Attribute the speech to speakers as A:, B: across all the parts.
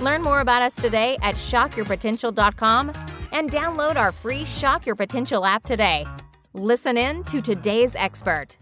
A: Learn more about us today at shockyourpotential.com and download our free Shock Your Potential app today. Listen in to today's expert.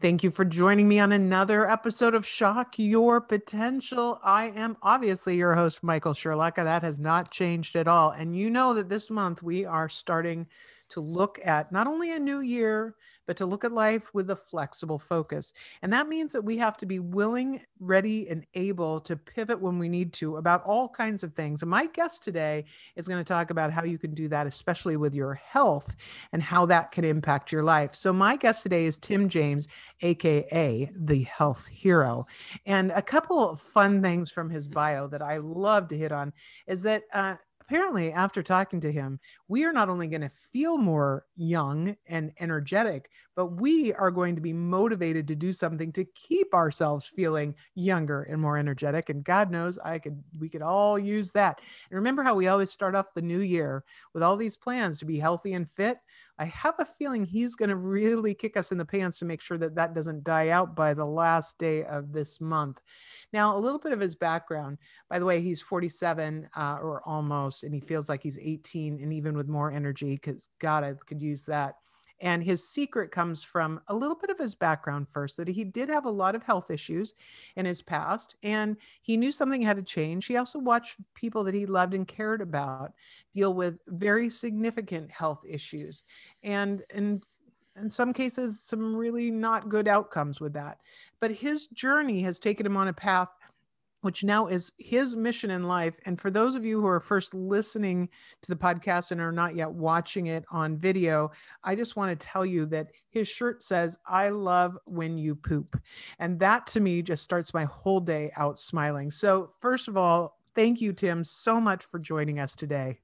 B: Thank you for joining me on another episode of Shock Your Potential. I am obviously your host, Michael Sherlock. That has not changed at all. And you know that this month we are starting to look at not only a new year, but to look at life with a flexible focus. And that means that we have to be willing, ready, and able to pivot when we need to about all kinds of things. And my guest today is going to talk about how you can do that, especially with your health and how that can impact your life. So, my guest today is Tim James, AKA the Health Hero. And a couple of fun things from his bio that I love to hit on is that uh, apparently after talking to him we are not only going to feel more young and energetic but we are going to be motivated to do something to keep ourselves feeling younger and more energetic and god knows i could we could all use that. And remember how we always start off the new year with all these plans to be healthy and fit I have a feeling he's going to really kick us in the pants to make sure that that doesn't die out by the last day of this month. Now, a little bit of his background. By the way, he's 47 uh, or almost, and he feels like he's 18 and even with more energy because God, I could use that. And his secret comes from a little bit of his background first that he did have a lot of health issues in his past, and he knew something had to change. He also watched people that he loved and cared about deal with very significant health issues, and and in some cases, some really not good outcomes with that. But his journey has taken him on a path which now is his mission in life. And for those of you who are first listening to the podcast and are not yet watching it on video, I just want to tell you that his shirt says, I love when you poop. And that to me just starts my whole day out smiling. So, first of all, thank you, Tim, so much for joining us today.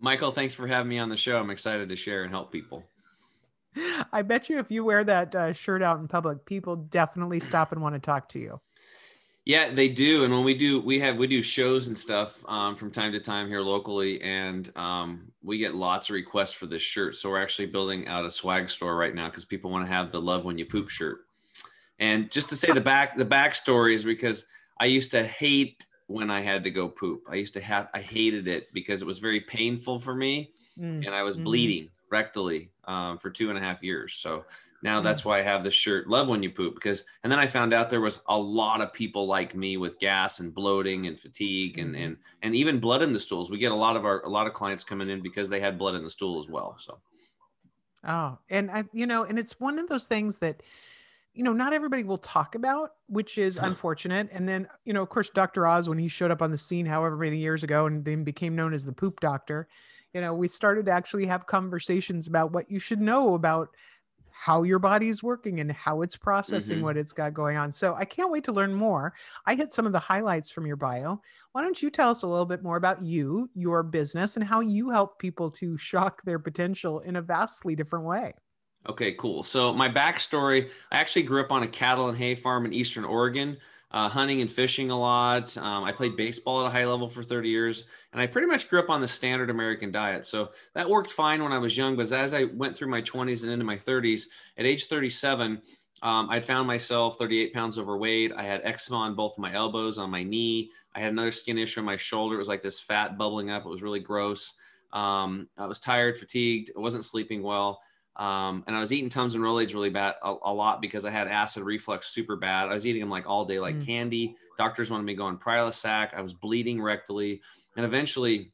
C: Michael, thanks for having me on the show. I'm excited to share and help people.
B: I bet you if you wear that uh, shirt out in public, people definitely stop and want to talk to you.
C: Yeah, they do. And when we do, we have we do shows and stuff um, from time to time here locally, and um, we get lots of requests for this shirt. So we're actually building out a swag store right now because people want to have the "Love When You Poop" shirt. And just to say the back the backstory is because I used to hate when I had to go poop. I used to have I hated it because it was very painful for me, mm. and I was mm. bleeding rectally um, for two and a half years. So now that's why I have the shirt, Love When You Poop, because, and then I found out there was a lot of people like me with gas and bloating and fatigue and, mm-hmm. and, and even blood in the stools. We get a lot of our, a lot of clients coming in because they had blood in the stool as well. So.
B: Oh, and I, you know, and it's one of those things that, you know, not everybody will talk about, which is unfortunate. And then, you know, of course, Dr. Oz, when he showed up on the scene, however many years ago, and then became known as the poop doctor, you know, we started to actually have conversations about what you should know about how your body is working and how it's processing mm-hmm. what it's got going on. So I can't wait to learn more. I hit some of the highlights from your bio. Why don't you tell us a little bit more about you, your business, and how you help people to shock their potential in a vastly different way?
C: Okay, cool. So my backstory, I actually grew up on a cattle and hay farm in Eastern Oregon uh, hunting and fishing a lot. Um, I played baseball at a high level for 30 years, and I pretty much grew up on the standard American diet. So that worked fine when I was young. But as I went through my 20s and into my 30s, at age 37, um, I'd found myself 38 pounds overweight. I had eczema on both my elbows, on my knee. I had another skin issue on my shoulder. It was like this fat bubbling up. It was really gross. Um, I was tired, fatigued. I wasn't sleeping well. Um, and I was eating Tums and Rolaids really bad a, a, lot because I had acid reflux super bad. I was eating them like all day, like mm. candy. Doctors wanted me to go on Prilosec. I was bleeding rectally, and eventually,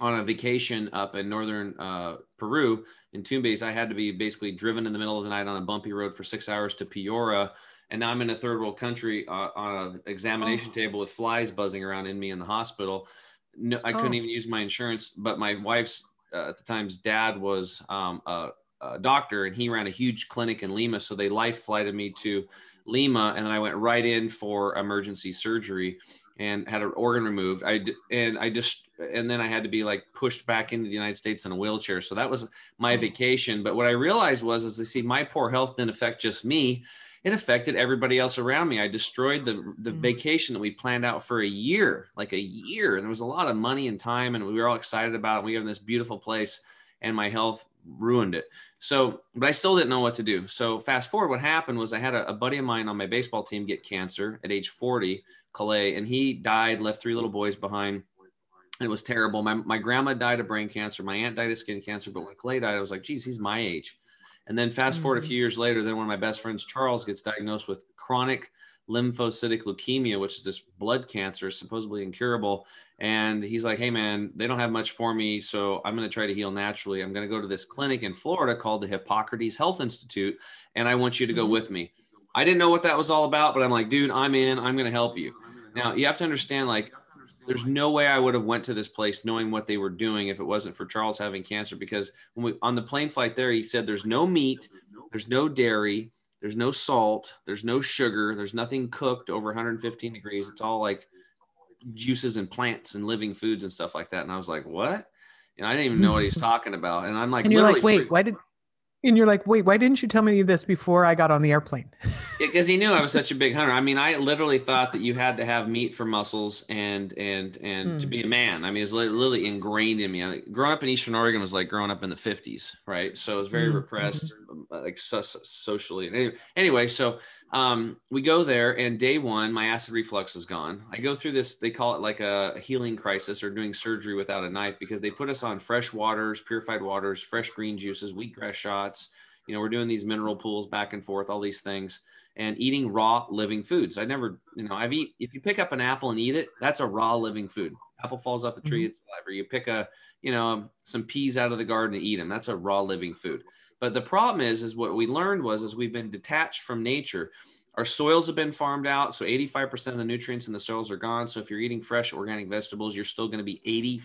C: on a vacation up in northern uh, Peru in Tumbes, I had to be basically driven in the middle of the night on a bumpy road for six hours to Piura. And now I'm in a third world country uh, on an examination oh. table with flies buzzing around in me in the hospital. No, I couldn't oh. even use my insurance, but my wife's uh, at the time's dad was um, a uh, doctor and he ran a huge clinic in Lima. So they life flighted me to Lima, and then I went right in for emergency surgery and had an organ removed. I and I just and then I had to be like pushed back into the United States in a wheelchair. So that was my vacation. But what I realized was, is they see my poor health didn't affect just me; it affected everybody else around me. I destroyed the the mm-hmm. vacation that we planned out for a year, like a year, and there was a lot of money and time, and we were all excited about it. We have this beautiful place, and my health ruined it. So, but I still didn't know what to do. So fast forward, what happened was I had a, a buddy of mine on my baseball team get cancer at age 40 Clay, and he died, left three little boys behind. It was terrible. My, my grandma died of brain cancer. My aunt died of skin cancer. But when Clay died, I was like, geez, he's my age. And then fast mm-hmm. forward a mm-hmm. few years later, then one of my best friends, Charles, gets diagnosed with chronic lymphocytic leukemia, which is this blood cancer, supposedly incurable. And he's like, hey, man, they don't have much for me. So I'm going to try to heal naturally. I'm going to go to this clinic in Florida called the Hippocrates Health Institute. And I want you to go mm-hmm. with me. I didn't know what that was all about, but I'm like, dude, I'm in. I'm going to help you. Now you have to understand, like, there's no way I would have went to this place knowing what they were doing if it wasn't for Charles having cancer. Because when we on the plane flight there, he said there's no meat, there's no dairy, there's no salt, there's no sugar, there's nothing cooked over 115 degrees. It's all like juices and plants and living foods and stuff like that. And I was like, what? And I didn't even know what he was talking about. And I'm like,
B: and you're like, wait, why did and you're like, wait, why didn't you tell me this before I got on the airplane?
C: Because he knew I was such a big hunter. I mean, I literally thought that you had to have meat for muscles and and and hmm. to be a man. I mean, it's literally ingrained in me. I, growing up in Eastern Oregon was like growing up in the 50s, right? So it was very hmm. repressed, mm-hmm. Like so, socially. Anyway, anyway, so um, we go there, and day one, my acid reflux is gone. I go through this, they call it like a healing crisis or doing surgery without a knife because they put us on fresh waters, purified waters, fresh green juices, wheatgrass shots. You know, we're doing these mineral pools back and forth, all these things, and eating raw living foods. I never, you know, I've eat, if you pick up an apple and eat it, that's a raw living food. Apple falls off the tree, mm-hmm. it's alive. Or you pick a, you know, some peas out of the garden and eat them. That's a raw living food. But the problem is, is what we learned was, is we've been detached from nature. Our soils have been farmed out, so 85% of the nutrients in the soils are gone. So if you're eating fresh organic vegetables, you're still going to be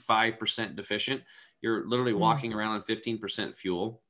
C: 85% deficient. You're literally mm. walking around on 15% fuel.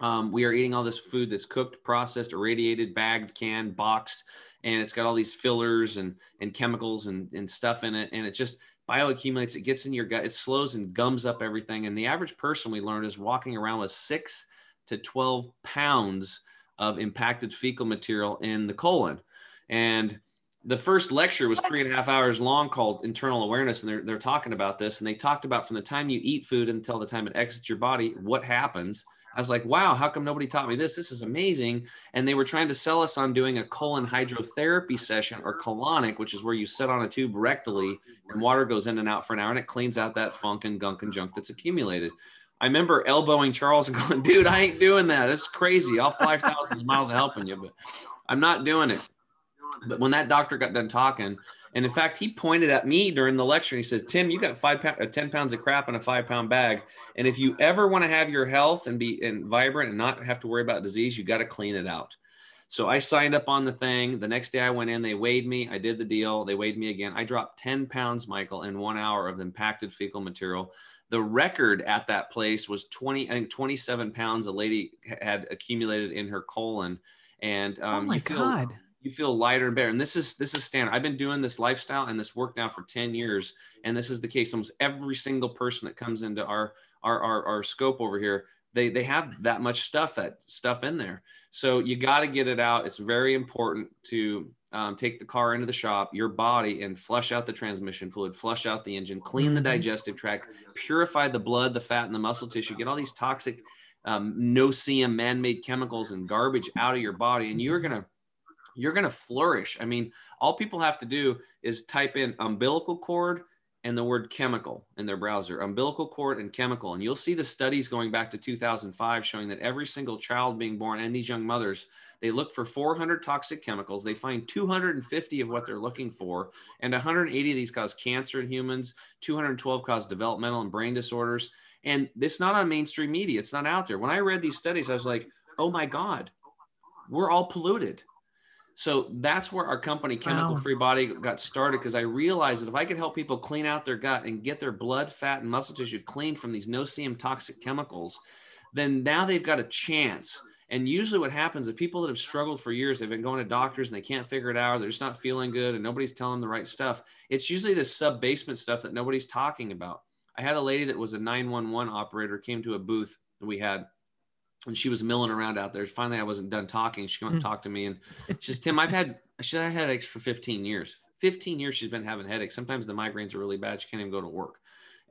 C: Um, we are eating all this food that's cooked, processed, irradiated, bagged, canned, boxed, and it's got all these fillers and and chemicals and, and stuff in it, and it just bioaccumulates. It gets in your gut. It slows and gums up everything. And the average person we learned is walking around with six to 12 pounds of impacted fecal material in the colon. And the first lecture was three and a half hours long called internal awareness. And they're, they're talking about this. And they talked about from the time you eat food until the time it exits your body, what happens. I was like, wow, how come nobody taught me this? This is amazing. And they were trying to sell us on doing a colon hydrotherapy session or colonic, which is where you sit on a tube rectally and water goes in and out for an hour and it cleans out that funk and gunk and junk that's accumulated. I remember elbowing Charles and going, dude, I ain't doing that. This is crazy. I'll fly thousands of miles helping you, but I'm not doing it. But when that doctor got done talking, and in fact, he pointed at me during the lecture and he says, Tim, you got five pound, uh, 10 pounds of crap in a five pound bag. And if you ever want to have your health and be and vibrant and not have to worry about disease, you got to clean it out. So I signed up on the thing. The next day I went in, they weighed me. I did the deal. They weighed me again. I dropped 10 pounds, Michael, in one hour of impacted fecal material. The record at that place was 20, I think 27 pounds a lady had accumulated in her colon. And
B: um, oh my
C: you feel,
B: God.
C: You feel lighter and better. And this is this is standard. I've been doing this lifestyle and this work now for 10 years. And this is the case. Almost every single person that comes into our our, our, our scope over here, they they have that much stuff, that stuff in there. So you got to get it out. It's very important to um, take the car into the shop, your body, and flush out the transmission fluid, flush out the engine, clean the mm-hmm. digestive tract, purify the blood, the fat, and the muscle tissue, get all these toxic, um, no-see-um man-made chemicals and garbage out of your body, and you're gonna you're gonna flourish. I mean, all people have to do is type in umbilical cord and the word chemical in their browser, umbilical cord and chemical. And you'll see the studies going back to 2005 showing that every single child being born and these young mothers, they look for 400 toxic chemicals. They find 250 of what they're looking for. And 180 of these cause cancer in humans, 212 cause developmental and brain disorders. And it's not on mainstream media, it's not out there. When I read these studies, I was like, oh my God, we're all polluted. So that's where our company, Chemical wow. Free Body, got started because I realized that if I could help people clean out their gut and get their blood, fat, and muscle tissue clean from these no-see-um toxic chemicals, then now they've got a chance And usually, what happens is people that have struggled for years, they've been going to doctors and they can't figure it out, they're just not feeling good, and nobody's telling them the right stuff. It's usually the sub basement stuff that nobody's talking about. I had a lady that was a 911 operator came to a booth that we had, and she was milling around out there. Finally, I wasn't done talking. She came and hmm. talked to me, and she says, "Tim, I've had she had headaches for 15 years. 15 years she's been having headaches. Sometimes the migraines are really bad. She can't even go to work."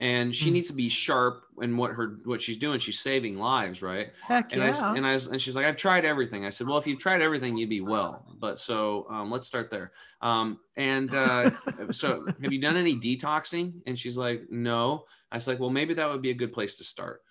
C: and she mm. needs to be sharp in what her what she's doing. She's saving lives, right?
B: Heck
C: and
B: yeah.
C: I and I and she's like, I've tried everything. I said, well, if you've tried everything, you'd be well. But so um, let's start there. Um, and uh, so, have you done any detoxing? And she's like, no. I was like, well, maybe that would be a good place to start.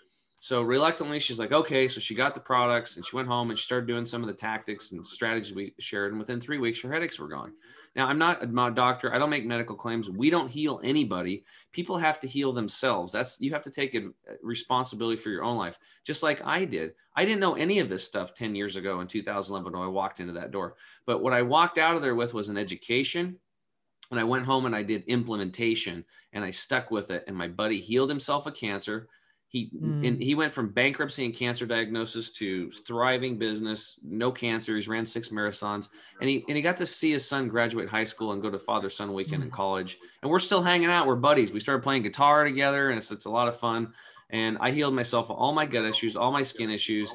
C: So reluctantly, she's like, okay. So she got the products and she went home and she started doing some of the tactics and strategies we shared. And within three weeks, her headaches were gone. Now, I'm not a doctor. I don't make medical claims. We don't heal anybody. People have to heal themselves. That's you have to take a uh, responsibility for your own life, just like I did. I didn't know any of this stuff 10 years ago in 2011 when I walked into that door. But what I walked out of there with was an education. And I went home and I did implementation and I stuck with it. And my buddy healed himself of cancer he mm. and he went from bankruptcy and cancer diagnosis to thriving business, no cancer. He's ran six marathons, and he and he got to see his son graduate high school and go to father son weekend mm. in college. And we're still hanging out. We're buddies. We started playing guitar together, and it's it's a lot of fun. And I healed myself of all my gut issues, all my skin issues.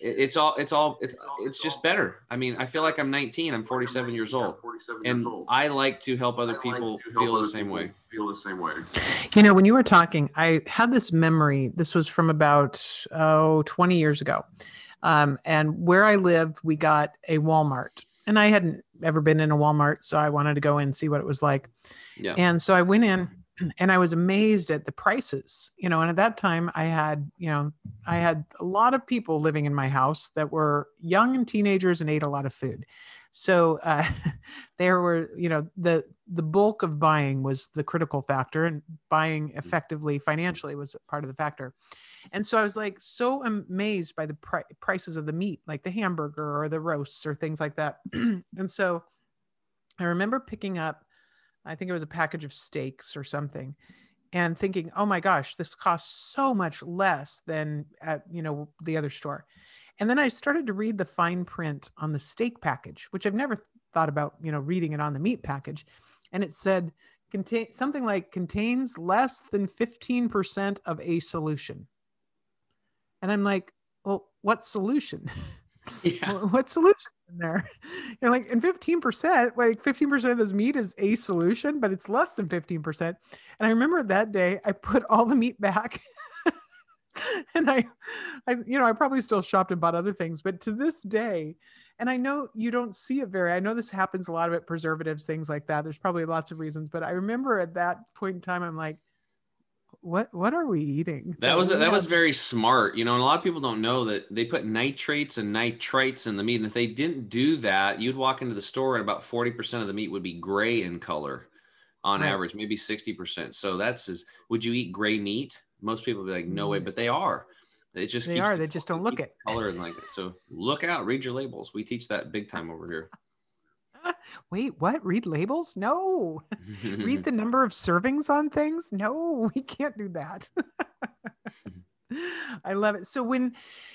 C: It's all it's all it's it's just better. I mean i feel like i'm 19 i'm 47 years old. And i like to help other people feel the same way.
D: Feel the same way
B: you know when you were talking i had this memory. This was from about oh 20 years ago. Um, and where i lived we got a walmart. And i hadn't ever been in a walmart so i wanted to go in and see what it was like. Yeah. and so i went in and I was amazed at the prices, you know. And at that time, I had, you know, I had a lot of people living in my house that were young and teenagers and ate a lot of food. So uh, there were, you know, the the bulk of buying was the critical factor, and buying mm. effectively financially was part of the factor. And so I was like so amazed by the pri- prices of the meat, like the hamburger or the roasts or things like that. and so I remember picking up I think it was a package of steaks or something, and thinking, oh my gosh, this costs so much less than at you know the other store. And then I started to read the fine print on the steak package, which I've never thought about, you know, reading it on the meat package. And it said contain something like contains less than 15% of a solution. And I'm like, well, what solution? Yeah. what solution? In there. You're like, and 15%, like 15% of this meat is a solution, but it's less than 15%. And I remember that day I put all the meat back. and I, I, you know, I probably still shopped and bought other things, but to this day, and I know you don't see it very, I know this happens a lot of it, preservatives, things like that. There's probably lots of reasons, but I remember at that point in time, I'm like, what what are we eating?
C: That was that have? was very smart, you know. And a lot of people don't know that they put nitrates and nitrites in the meat, and if they didn't do that, you'd walk into the store and about forty percent of the meat would be gray in color, on right. average, maybe sixty percent. So that's as would you eat gray meat? Most people would be like, no way, mm. but they are. It just
B: they are. they just don't look it
C: color and like it. So look out, read your labels. We teach that big time over here.
B: Wait, what? Read labels? No. Read the number of servings on things? No, we can't do that. I love it. So when,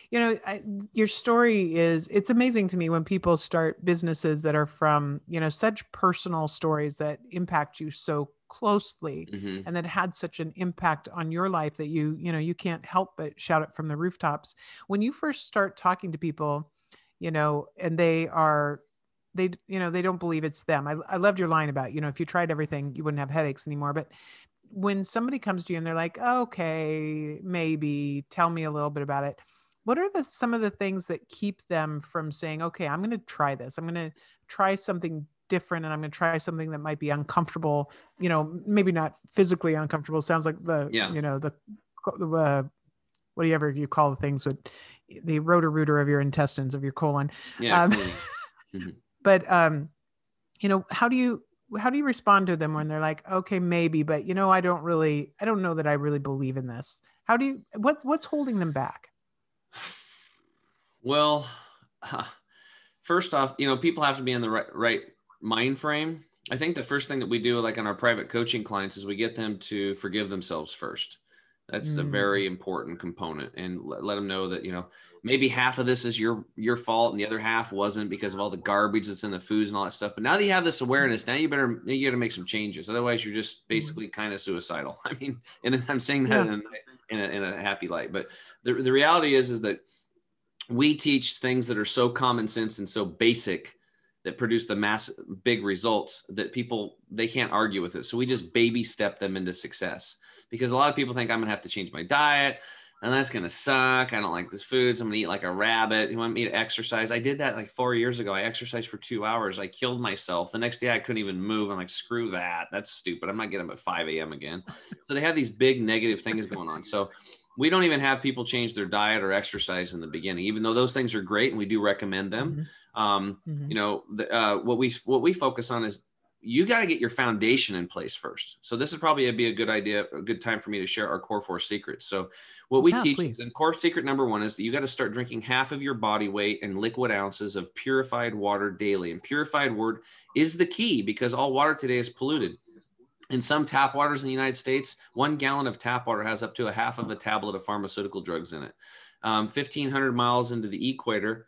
B: you know, I, your story is it's amazing to me when people start businesses that are from, you know, such personal stories that impact you so closely mm-hmm. and that had such an impact on your life that you, you know, you can't help but shout it from the rooftops. When you first start talking to people, you know, and they are they you know they don't believe it's them. I, I loved your line about you know if you tried everything you wouldn't have headaches anymore but when somebody comes to you and they're like okay maybe tell me a little bit about it. What are the some of the things that keep them from saying okay i'm going to try this. I'm going to try something different and i'm going to try something that might be uncomfortable you know maybe not physically uncomfortable sounds like the yeah. you know the uh, whatever you ever you call the things with the rotor rooter of your intestines of your colon.
C: Yeah um, mm-hmm
B: but um you know how do you how do you respond to them when they're like okay maybe but you know i don't really i don't know that i really believe in this. How do you what's what's holding them back?
C: Well first off you know people have to be in the right right mind frame. I think the first thing that we do like on our private coaching clients is we get them to forgive themselves first That's mm. a very important component, and let, let them know that you know maybe half of this is your your fault, and the other half wasn't because of all the garbage that's in the foods and all that stuff. But now that you have this awareness, now you better you got to make some changes. Otherwise, you're just mm. basically kind of suicidal. I mean, and I'm saying that yeah. in, in, a, in a happy light, but the the reality is is that we teach things that are so common sense and so basic that produce the mass big results that people they can't argue with it so we just baby step them into success because a lot of people think i'm going to have to change my diet and that's going to suck. I don't like this food so i'm going to eat like a rabbit. You want me to exercise? I did that like four years ago. I exercised for two hours. I killed myself. The next day i couldn't even move. I'm like screw that. That's stupid. I'm not getting up at 5 a.m again. So they have these big negative things going on. So we don't even have people change their diet or exercise in the beginning, even though those things are great and we do recommend them. Mm-hmm. Um, mm-hmm. You know, the, uh, what we what we focus on is you got to get your foundation in place first. So this is probably a, be a good idea, a good time for me to share our core four secrets. So what we yeah, teach please. in core secret number one is that you got to start drinking half of your body weight in liquid ounces of purified water daily. And purified word is the key because all water today is polluted in some tap waters in the United States, one gallon of tap water has up to a half of a tablet of pharmaceutical drugs in it. Um, 1,500 miles into the equator,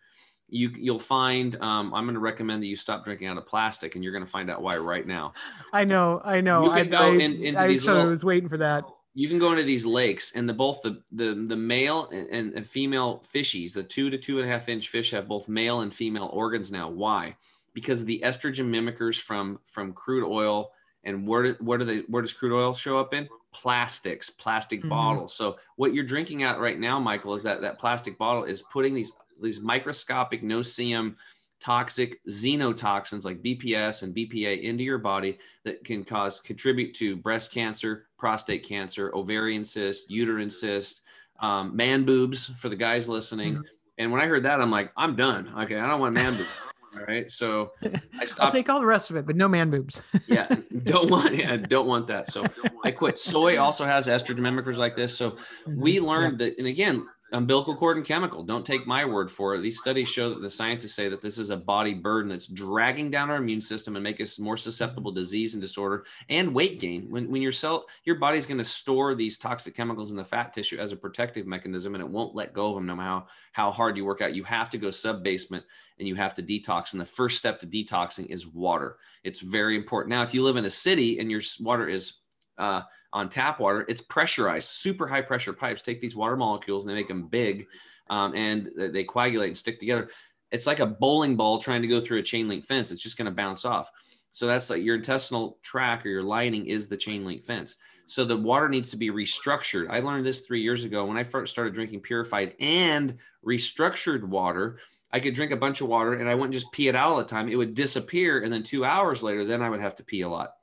C: you, you'll find um, I'm going to recommend that you stop drinking out of plastic, and you're going to find out why right now.
B: I know, I know. I, I, in, into I, these little, I was waiting for that.
C: You can go into these lakes, and the both the the, the male and, and female fishies, the two to two and a half inch fish, have both male and female organs now. Why? Because of the estrogen mimickers from from crude oil and where where do they where does crude oil show up in? Plastics, plastic mm-hmm. bottles. So what you're drinking out right now, Michael, is that that plastic bottle is putting these these microscopic no-see-um toxic xenotoxins like BPS and BPA into your body that can cause contribute to breast cancer, prostate cancer, ovarian cyst, uterine cyst, um, man boobs for the guys listening. Mm-hmm. And when I heard that, I'm like, I'm done. Okay, I don't want man boobs. All right. So
B: I stopped. I'll take all the rest of it, but no man boobs.
C: yeah. Don't want, yeah, don't want that. So I quit. Soy also has estrogen mimickers like this. So mm-hmm. we learned yeah. that, and again, umbilical cord and chemical. Don't take my word for it. These studies show that the scientists say that this is a body burden that's dragging down our immune system and make us more susceptible to disease and disorder and weight gain. When, when your cell, your body's going to store these toxic chemicals in the fat tissue as a protective mechanism, and it won't let go of them no matter how, how hard you work out. You have to go sub basement and you have to detox. And the first step to detoxing is water. It's very important. Now, if you live in a city and your water is uh, on tap water, it's pressurized, super high pressure pipes take these water molecules and they make them big um, and they coagulate and stick together. It's like a bowling ball trying to go through a chain link fence. It's just going to bounce off. So that's like your intestinal tract or your lining is the chain link fence. So the water needs to be restructured. I learned this three years ago when I first started drinking purified and restructured water. I could drink a bunch of water and I wouldn't just pee it out all the time. It would disappear. And then two hours later, then I would have to pee a lot.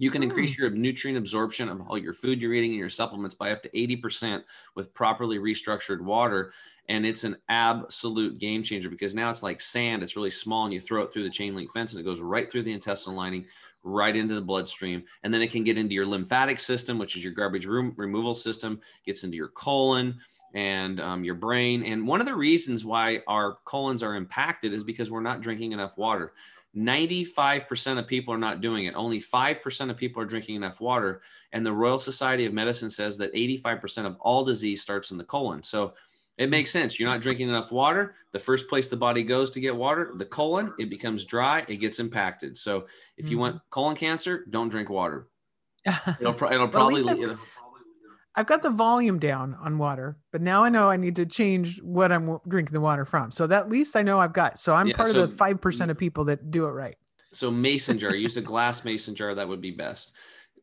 C: You can increase hmm. your nutrient absorption of all your food you're eating and your supplements by up to 80% with properly restructured water. And it's an absolute game changer because now it's like sand. It's really small and you throw it through the chain link fence and it goes right through the intestinal lining, right into the bloodstream. And then it can get into your lymphatic system, which is your garbage room removal system, gets into your colon and um, your brain. And one of the reasons why our colons are impacted is because we're not drinking enough water. 95% of people are not doing it. Only 5% of people are drinking enough water. And the Royal Society of Medicine says that 85% of all disease starts in the colon. So it makes sense. You're not drinking enough water. The first place the body goes to get water, the colon, it becomes dry, it gets impacted. So if you mm-hmm. want colon cancer, don't drink water. It'll, pro- it'll probably.
B: Well, I've got the volume down on water, but now I know I need to change what I'm drinking the water from. So that least I know I've got. So I'm yeah, part so, of the five percent of people that do it right.
C: So mason jar, use a glass mason jar. That would be best.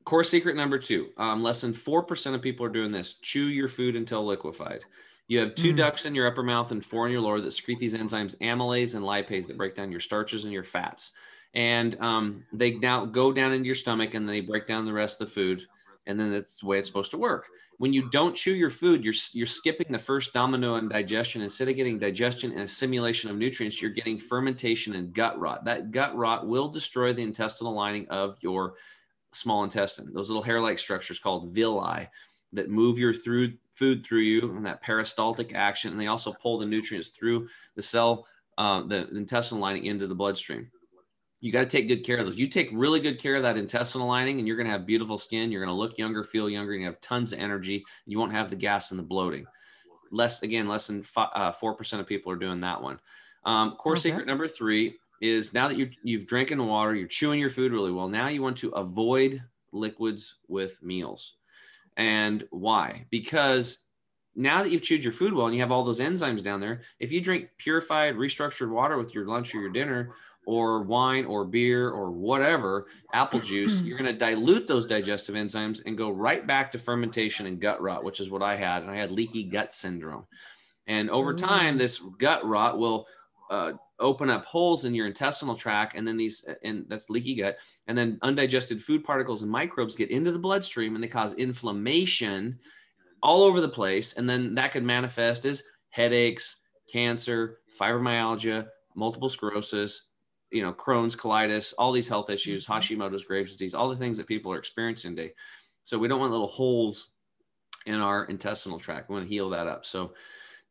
C: Core secret number two: um, less than four percent of people are doing this. Chew your food until liquefied. You have two mm. ducts in your upper mouth and four in your lower that secrete these enzymes, amylase and lipase, that break down your starches and your fats. And um, they now go down into your stomach and they break down the rest of the food and then that's the way it's supposed to work. When you don't chew your food, you're you're skipping the first domino in digestion. Instead of getting digestion and assimilation of nutrients, you're getting fermentation and gut rot. That gut rot will destroy the intestinal lining of your small intestine. Those little hair-like structures called villi that move your through food through you and that peristaltic action, and they also pull the nutrients through the cell, uh, the intestinal lining into the bloodstream. You got to take good care of those. You take really good care of that intestinal lining, and you're going to have beautiful skin. You're going to look younger, feel younger, and you have tons of energy. You won't have the gas and the bloating. Less again, less than uh, four percent of people are doing that one. Um, core okay. secret number three is now that you you've drinking water, you're chewing your food really well. Now you want to avoid liquids with meals, and why? Because now that you've chewed your food well and you have all those enzymes down there, if you drink purified, restructured water with your lunch or your dinner, or wine or beer or whatever, apple juice, you're going to dilute those digestive enzymes and go right back to fermentation and gut rot, which is what I had. And I had leaky gut syndrome. And over time, mm. this gut rot will uh, open up holes in your intestinal tract, and then these, and that's leaky gut, and then undigested food particles and microbes get into the bloodstream and they cause inflammation all over the place. And then that could manifest as headaches, cancer, fibromyalgia, multiple sclerosis, you know, Crohn's, colitis, all these health issues, mm-hmm. Hashimoto's, Graves' disease, all the things that people are experiencing today. So we don't want little holes in our intestinal tract. We want to heal that up. So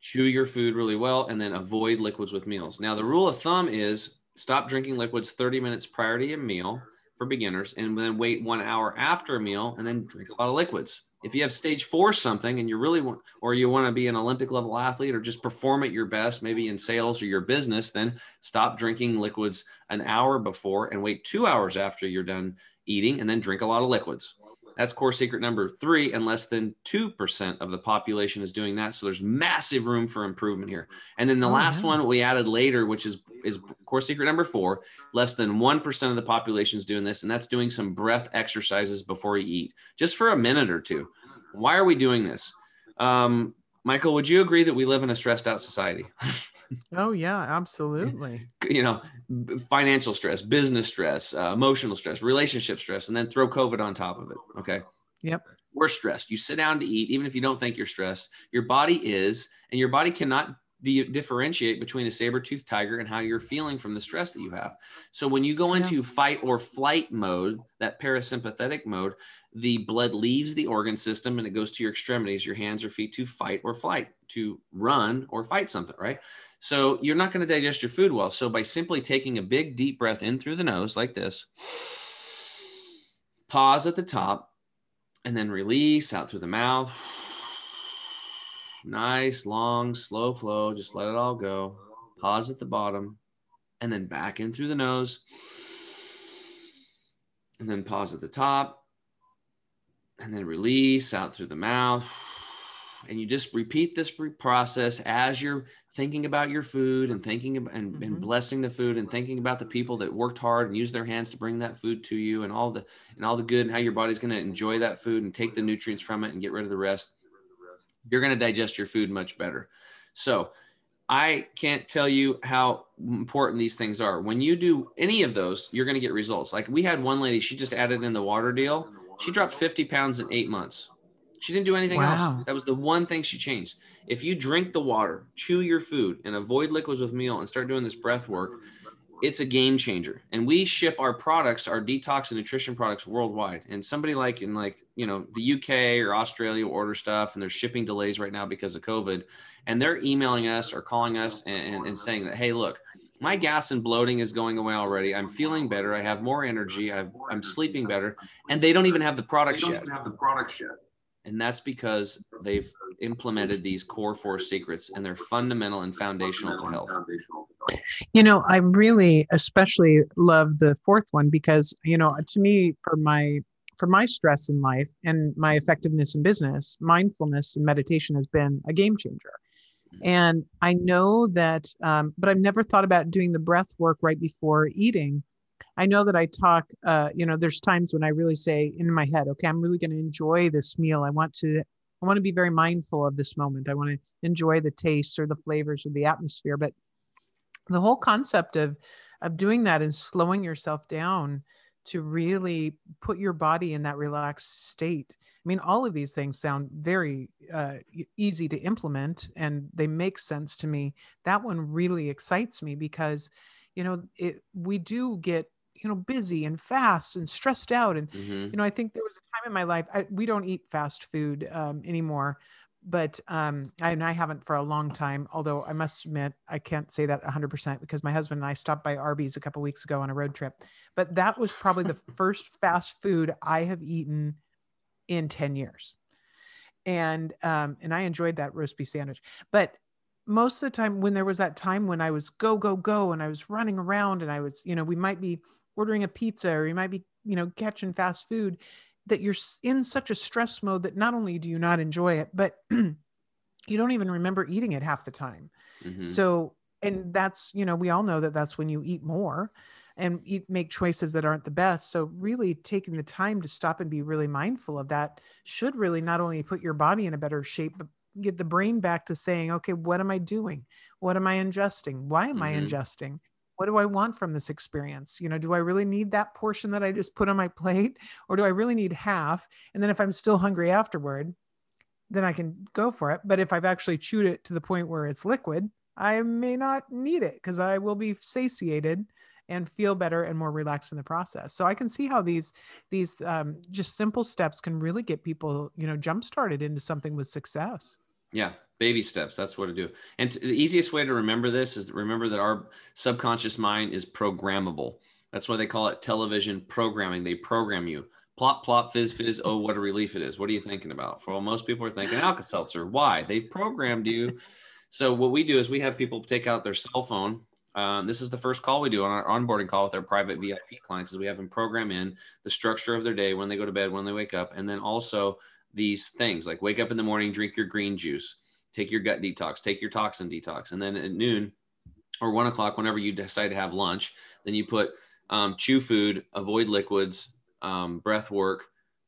C: chew your food really well and then avoid liquids with meals. Now, the rule of thumb is stop drinking liquids 30 minutes prior to a meal for beginners and then wait one hour after a meal and then drink a lot of liquids. If you have stage four something and you really want or you want to be an olympic level athlete or just perform at your best maybe in sales or your business then stop drinking liquids an hour before and wait two hours after you're done eating and then drink a lot of liquids that's core secret number three, and less than 2% of the population is doing that. So there's massive room for improvement here. And then the oh, last yeah. one we added later, which is, is core secret number four, less than 1% of the population is doing this. And that's doing some breath exercises before you eat, just for a minute or two. Why are we doing this? Um, Michael, would you agree that we live in a stressed out society?
B: oh yeah, absolutely.
C: You know, financial stress, business stress, uh, emotional stress, relationship stress, and then throw COVID on top of it. Okay.
B: Yep.
C: We're stressed. You sit down to eat, even if you don't think you're stressed, your body is, and your body cannot differentiate between a saber-toothed tiger and how you're feeling from the stress that you have. So when you go into yeah. fight or flight mode, that parasympathetic mode, the blood leaves the organ system and it goes to your extremities, your hands or feet to fight or flight, to run or fight something, right? So you're not going to digest your food well. So by simply taking a big deep breath in through the nose like this, pause at the top, and then release out through the mouth Nice, long, slow flow. Just let it all go. Pause at the bottom and then back in through the nose. And then pause at the top and then release out through the mouth. And you just repeat this process as you're thinking about your food and thinking about, and, mm-hmm. and blessing the food and thinking about the people that worked hard and used their hands to bring that food to you and all the and all the good and how your body's going to enjoy that food and take the nutrients from it and get rid of the rest you're going to digest your food much better. So I can't tell you how important these things are. When you do any of those, you're going to get results. Like we had one lady, she just added in the water deal. She dropped 50 pounds in eight months. She didn't do anything wow. else. That was the one thing she changed. If you drink the water, chew your food, and avoid liquids with meal and start doing this breath work, it's a game changer. And we ship our products our detox and nutrition products worldwide. And somebody like in like you know the uk or australia order stuff and there's shipping delays right now because of covid. And they're emailing us or calling us and, and saying that hey look my gas and bloating is going away already. I'm feeling better. I have more energy. I am sleeping better. And they don't even have the products yet.
D: have the products yet.
C: And that's because they've implemented these core four secrets and they're fundamental and foundational to health.
B: You know i really especially love the fourth one because you know to me for my for my stress in life and my effectiveness in business mindfulness and meditation has been a game changer. And i know that um, but i've never thought about doing the breath work right before eating. I know that I talk, uh, you know, there's times when I really say in my head, okay, I'm really going to enjoy this meal. I want to, I want to be very mindful of this moment. I want to enjoy the taste or the flavors or the atmosphere. But the whole concept of, of doing that and slowing yourself down to really put your body in that relaxed state. I mean, all of these things sound very uh, easy to implement and they make sense to me. That one really excites me because, you know, it, we do get you know busy and fast and stressed out and mm-hmm. you know i think there was a time in my life I, we don't eat fast food um, anymore but um, I, and I haven't for a long time. Although I must admit, I can't say that 100% because my husband and I stopped by Arby's a couple weeks ago on a road trip. But that was probably the first fast food I have eaten in 10 years, and um, and I enjoyed that roast beef sandwich. But most of the time, when there was that time when I was go go go and I was running around and I was, you know, we might be ordering a pizza or you might be, you know, catching fast food that you're in such a stress mode that not only do you not enjoy it, but you don't even remember eating it half the time. Mm-hmm. So, and that's, you know, we all know that that's when you eat more and eat, make choices that aren't the best. So, really taking the time to stop and be really mindful of that should really not only put your body in a better shape, but get the brain back to saying, okay, what am I doing? What am I ingesting? Why am mm-hmm. I ingesting? What do I want from this experience? You know, do I really need that portion that I just put on my plate or do I really need half? And then if I'm still hungry afterward, then I can go for it. But if I've actually chewed it to the point where it's liquid, I may not need it because I will be satiated and feel better and more relaxed in the process. So I can see how these these um, just simple steps can really get people, you know, jump started into something with success.
C: Yeah, baby steps. That's what to do. And the easiest way to remember this is remember that our subconscious mind is programmable. That's why they call it television programming. They program you. Plop, plop, fizz, fizz. Oh, what a relief it is. What are you thinking about? For well, most people are thinking Alka Seltzer. Why? They've programmed you. So what we do is we have people take out their cell phone. Um, this is the first call we do on our onboarding call with our private VIP clients. Is we have them program in the structure of their day, when they go to bed, when they wake up, and then also these things like wake up in the morning, drink your green juice, take your gut detox, take your toxin detox. And then at noon or one o'clock, whenever you decide to have lunch, then you put um, chew food, avoid liquids, um, breath work,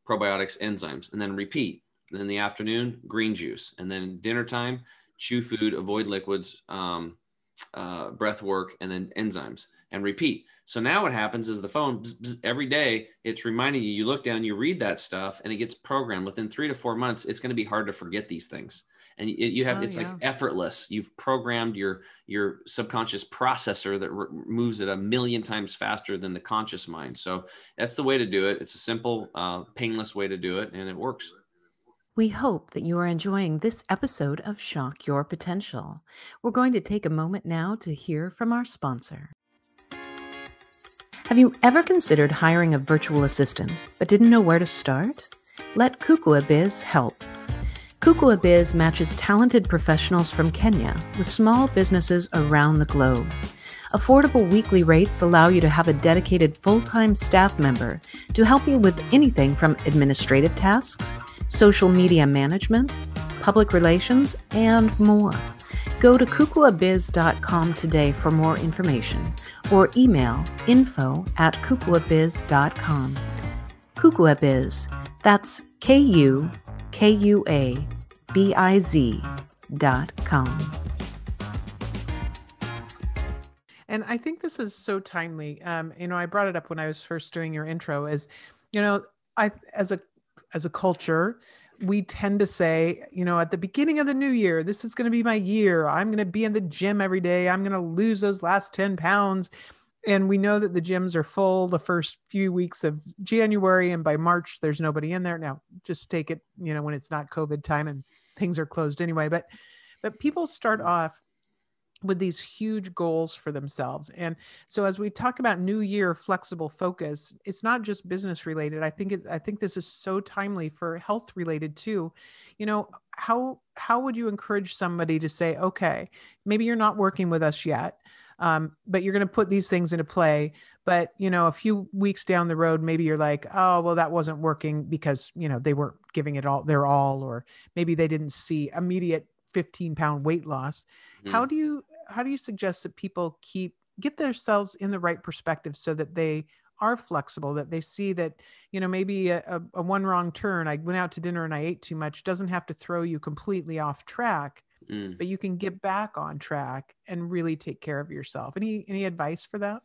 C: probiotics, enzymes, and then repeat. And then in the afternoon, green juice. And then dinner time, chew food, avoid liquids, um, uh, breath work, and then enzymes and repeat. So now what happens is the phone bzz, bzz, every day it's reminding you. You look down, you read that stuff, and it gets programmed. Within three to four months, it's going to be hard to forget these things. And you, you have oh, it's yeah. like effortless. You've programmed your your subconscious processor that re- moves at a million times faster than the conscious mind. So that's the way to do it. It's a simple, uh, painless way to do it, and it works.
D: We hope that you are enjoying this episode of Shock Your Potential. We're going to take a moment now to hear from our sponsor. Have you ever considered hiring a virtual assistant but didn't know where to start? Let Kukua biz help. Kukua matches talented professionals from Kenya with small businesses around the globe. Affordable weekly rates allow you to have a dedicated full time staff member to help you with anything from administrative tasks, social media management, public relations, and more. Go to kukuabiz.com today for more information or email info at kukuabiz.com. Kukuabiz, that's K U K U A B I Z dot com.
B: And I think this is so timely. Um, you know, I brought it up when I was first doing your intro. Is you know, I as a as a culture, we tend to say, you know, at the beginning of the new year, this is going to be my year. I'm going to be in the gym every day. I'm going to lose those last 10 pounds. And we know that the gyms are full the first few weeks of January. And by March, there's nobody in there. Now, just take it, you know, when it's not COVID time and things are closed anyway. But, but people start mm-hmm. off with these huge goals for themselves. And so as we talk about new year flexible focus, it's not just business related. I think it, I think this is so timely for health related too. You know, how how would you encourage somebody to say, okay, maybe you're not working with us yet. Um, but you're going to put these things into play but you know a few weeks down the road maybe you're like oh well that wasn't working because you know they weren't giving it all their all or maybe they didn't see immediate 15 pound weight loss mm-hmm. how do you how do you suggest that people keep get themselves in the right perspective so that they are flexible that they see that you know maybe a, a, a, one wrong turn i went out to dinner and i ate too much doesn't have to throw you completely off track mm. but you can get back on track and really take care of yourself any any advice for that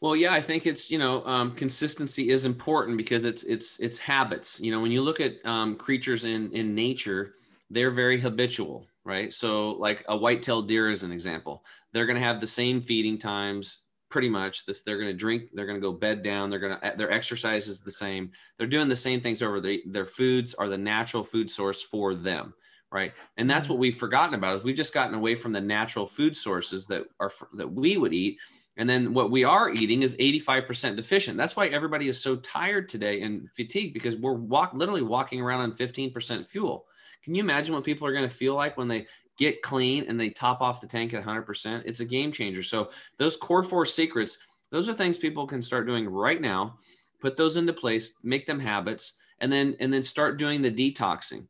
C: well yeah i think it's you know um, consistency is important because it's it's it's habits you know when you look at um, creatures in in nature they're very habitual right? So, like a white-tailed deer is an example. They're going to have the same feeding times, pretty much. This they're going to drink. They're going to go bed down. They're going to their exercise is the same. They're doing the same things over. The, their foods are the natural food source for them, right? And that's
B: Mm-hmm.
C: what we've forgotten about is we've just gotten away from the natural food sources that are that we would eat. And then what we are eating is 85% deficient. That's why everybody is so tired today and fatigued because we're walk literally walking around on 15% fuel. Can you imagine what people are going to feel like when they get clean and they top off the tank at 100%? It's a game changer. So those core four secrets, those are things people can start doing right now. Put those into place, make them habits, and then and then start doing the detoxing.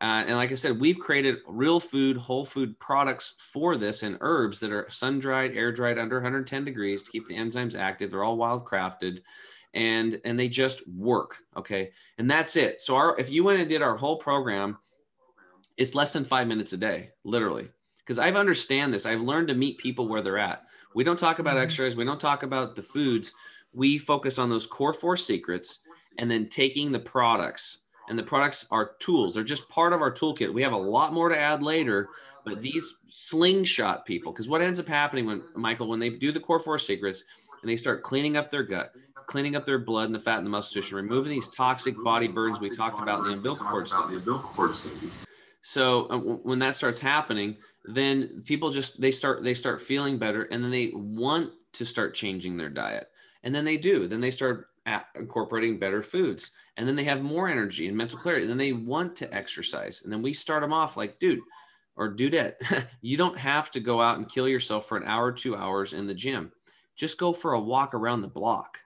C: Uh, and like I said, we've created real food, whole food products for this and herbs that are sun dried, air dried under 110 degrees to keep the enzymes active. They're all wild crafted and and they just work. Okay. And that's it. So our if you went and did our whole program, it's less than five minutes a day, literally. Because I've understand this. I've learned to meet people where they're at. We don't talk about
B: Mhm.
C: exercise, we don't talk about the foods. We focus on those core four secrets and then taking the products and the products are tools. They're just part of our toolkit. We have a lot more to add later, but these slingshot people, because what ends up happening when Michael, when they do the core four secrets and they start cleaning up their gut, cleaning up their blood and the fat and the muscle tissue, removing these toxic body burdens we talked about in the umbilical cord study. So uh, when that starts happening, then people just they start they start feeling better, and then they want to start changing their diet, and then they do. Then they start incorporating better foods, and then they have more energy and mental clarity. And then they want to exercise, and then we start them off like, dude or dudette, you don't have to go out and kill yourself for an hour, two hours in the gym. Just go for a walk around the block.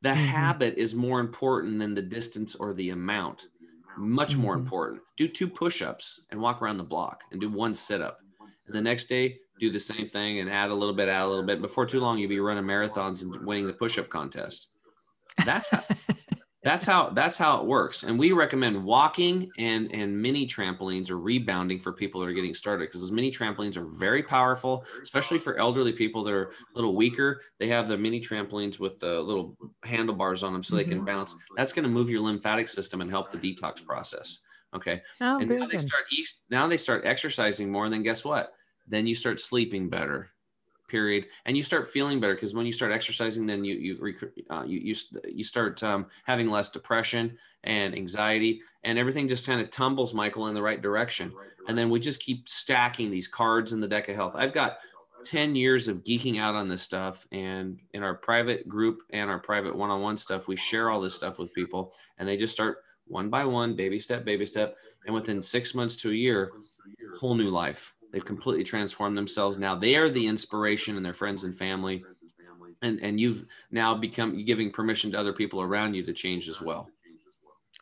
C: The
B: Mhm.
C: habit is more important than the distance or the amount much more
B: Mhm.
C: important. Do two push-ups and walk around the block and do one sit-up. And the next day, do the same thing and add a little bit, add a little bit. Before too long, you'll be running marathons and winning the push-up contest. That's how that's how that's how it works. And we recommend walking and and mini trampolines or rebounding for people that are getting started because those mini trampolines are very powerful, especially for elderly people that are a little weaker. They have the mini trampolines with the little handlebars on them so they can
B: Mhm.
C: bounce. That's going to move your lymphatic system and help the detox process. Okay.
B: Oh,
C: and now they start now they start exercising more and then guess what? Then you start sleeping better. Period, and you start feeling better because when you start exercising, then you you uh, you you, you start um, having less depression and anxiety, and everything just kind of tumbles, Michael, in the right direction. And then we just keep stacking these cards in the deck of health. I've got 10 years of geeking out on this stuff. And in our private group and our private one on one stuff, we share all this stuff with people and they just start one by one, baby step, baby step. And within six months to a year, whole new life. They've completely transformed themselves. Now they are the inspiration and their friends and family. And, and you've now become giving permission to other people around you to change as well.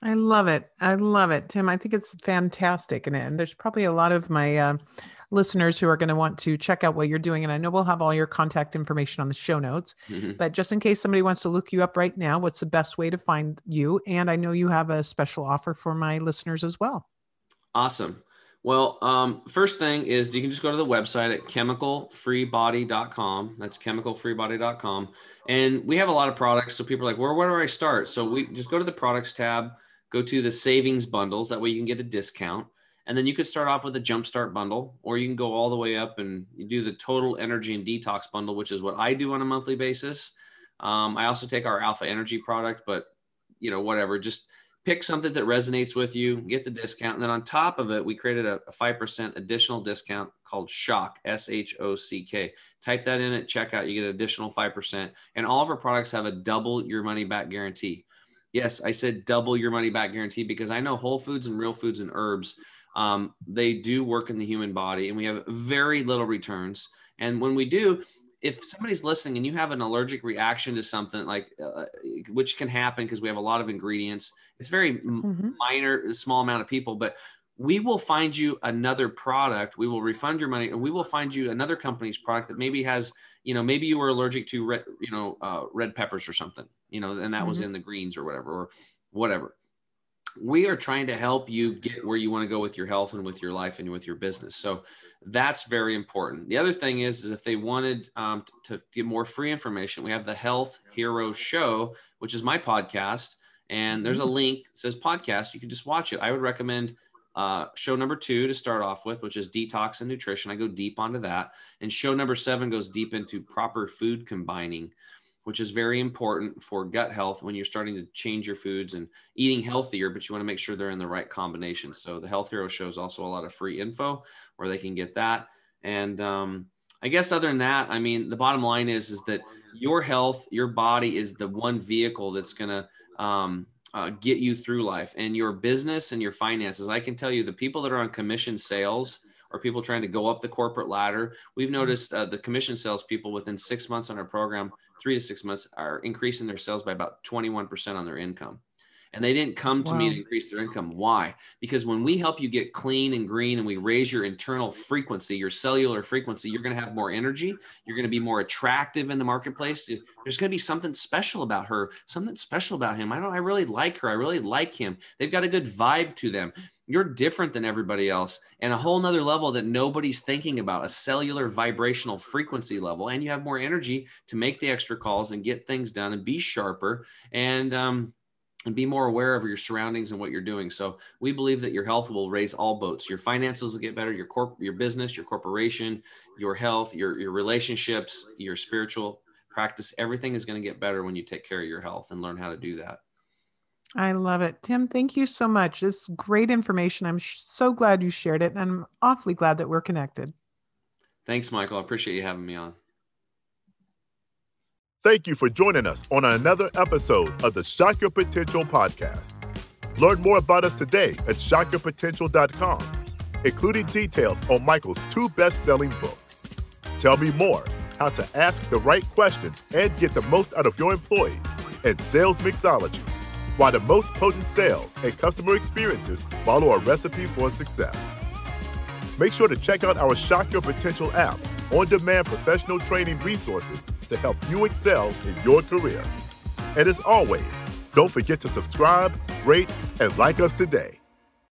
B: I love it. I love it, Tim. I think it's fantastic, and, and there's probably a lot of my uh, listeners who are going to want to check out what you're doing. And I know we'll have all your contact information on the show notes.
C: Mhm.
B: But just in case somebody wants to look you up right now, what's the best way to find you? And I know you have a special offer for my listeners as well.
C: Awesome. Well, um, first thing is you can just go to the website at chemicalfreebody.com. That's chemicalfreebody.com. And we have a lot of products. So people are like, well, where do I start? So we just go to the products tab, go to the savings bundles. That way you can get a discount. And then you could start off with a jumpstart bundle, or you can go all the way up and do the total energy and detox bundle, which is what I do on a monthly basis. Um, I also take our alpha energy product, but you know, whatever, just pick something that resonates with you, get the discount. And then on top of it, we created a, a 5% additional discount called Shock, S H O C K. Type that in at checkout, you get an additional 5%. And all of our products have a double your money back guarantee. Yes, I said double your money back guarantee because I know whole foods and real foods and herbs, um, they do work in the human body and we have very little returns. And when we do, if somebody's listening and you have an allergic reaction to something like uh, which can happen because we have a lot of ingredients it's very m-
B: Mhm.
C: minor small amount of people but we will find you another product we will refund your money and we will find you another company's product that maybe has you know maybe you were allergic to red you know uh, red peppers or something you know and that was
B: Mhm.
C: in the greens or whatever or whatever we are trying to help you get where you want to go with your health and with your life and with your business. So that's very important. The other thing is, is if they wanted um, to, get more free information we have the health hero show which is my podcast and there's a link that says podcast. You can just watch it. I would recommend uh, show number two to start off with which is detox and nutrition. I go deep onto that. And show number seven goes deep into proper food combining which is very important for gut health when you're starting to change your foods and eating healthier, but you want to make sure they're in the right combination. So the Health Hero shows also a lot of free info where they can get that. And um, I guess other than that, I mean, the bottom line is is that your health, your body is the one vehicle that's going to um, uh, get you through life, and your business and your finances. I can tell you, the people that are on commission sales or people trying to go up the corporate ladder, we've noticed uh, the commission sales people within six months on our program three to six months are increasing their sales by about 21% on their income. And they didn't come to wow. me to increase their income. Why? Because when we help you get clean and green and we raise your internal frequency, your cellular frequency, you're going to have more energy. You're going to be more attractive in the marketplace. There's going to be something special about her, something special about him. I don't, I really like her. I really like him. They've got a good vibe to them you're different than everybody else and a whole nother level that nobody's thinking about a cellular vibrational frequency level and you have more energy to make the extra calls and get things done and be sharper and um, and be more aware of your surroundings and what you're doing. So we believe that your health will raise all boats. Your finances will get better. Your corp, your business, your corporation, your health, your your relationships, your spiritual practice. Everything is going to get better when you take care of your health and learn how to do that.
B: I love it. Tim, thank you so much. This great information. I'm sh- so glad you shared it. And I'm awfully glad that we're connected.
C: Thanks, Michael. I appreciate you having me on.
E: Thank you for joining us on another episode of the Shock Your Potential podcast. Learn more about us today at shockyourpotential.com, including details on Michael's two best selling books. Tell me more how to ask the right questions and get the most out of your employees and sales mixology why the most potent sales and customer experiences follow a recipe for success. Make sure to check out our Shock Your Potential app, on demand professional training resources to help you excel in your career. And as always, don't forget to subscribe, rate, and like us today.